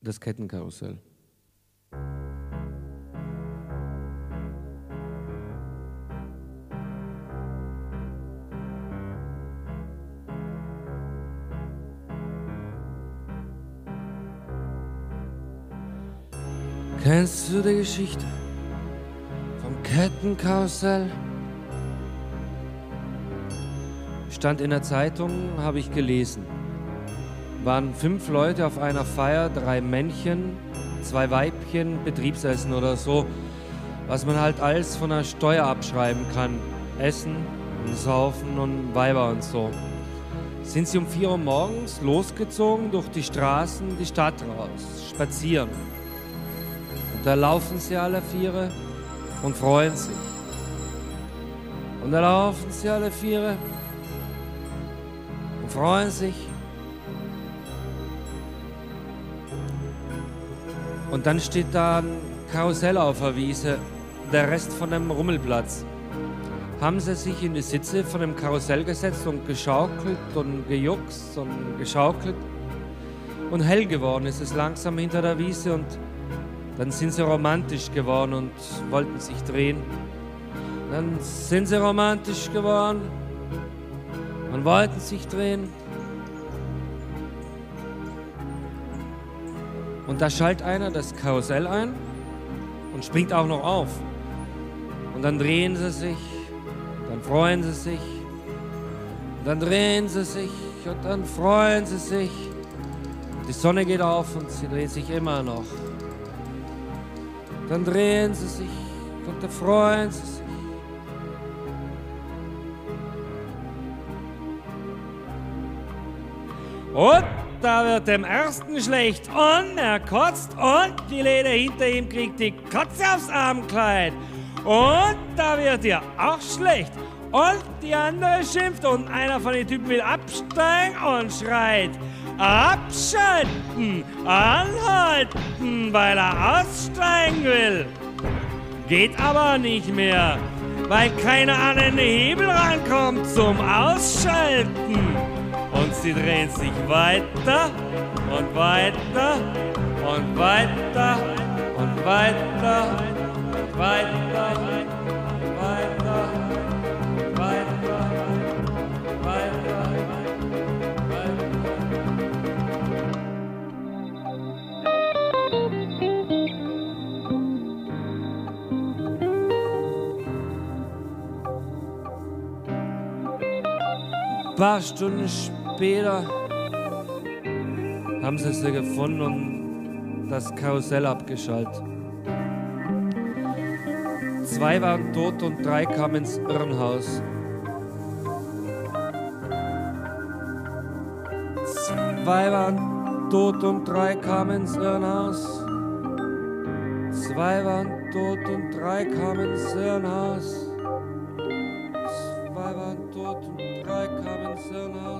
Das Kettenkarussell. Kennst du die Geschichte vom Kettenkarussell? Stand in der Zeitung, habe ich gelesen. Waren fünf Leute auf einer Feier, drei Männchen, zwei Weibchen, Betriebsessen oder so, was man halt alles von der Steuer abschreiben kann. Essen und Saufen und Weiber und so. Sind sie um vier Uhr morgens losgezogen durch die Straßen, die Stadt raus, spazieren. Und da laufen sie alle Viere und freuen sich. Und da laufen sie alle Viere und freuen sich. Und dann steht da ein Karussell auf der Wiese, der Rest von dem Rummelplatz. Haben sie sich in die Sitze von dem Karussell gesetzt und geschaukelt und gejuckst und geschaukelt. Und hell geworden ist es langsam hinter der Wiese und dann sind sie romantisch geworden und wollten sich drehen. Dann sind sie romantisch geworden und wollten sich drehen. Und da schaltet einer das Karussell ein und springt auch noch auf. Und dann drehen sie sich, dann freuen sie sich, dann drehen sie sich und dann freuen sie sich. Die Sonne geht auf und sie dreht sich immer noch. Dann drehen sie sich und dann freuen sie sich. Und da wird dem ersten schlecht und er kotzt und die Lede hinter ihm kriegt die Kotze aufs Armkleid. Und da wird ihr auch schlecht und die andere schimpft und einer von den Typen will absteigen und schreit. Abschalten, anhalten, weil er aussteigen will. Geht aber nicht mehr, weil keiner an den Hebel rankommt zum Ausschalten. Und sie drehen sich weiter und weiter und weiter und weiter und weiter und weiter. Ein paar Stunden später haben sie sie gefunden und das Karussell abgeschaltet. Zwei waren tot und drei kamen ins Irrenhaus. Zwei waren tot und drei kamen ins Irrenhaus. Zwei waren tot und drei kamen ins Irrenhaus. Zwei waren tot und drei kamen ins Irrenhaus.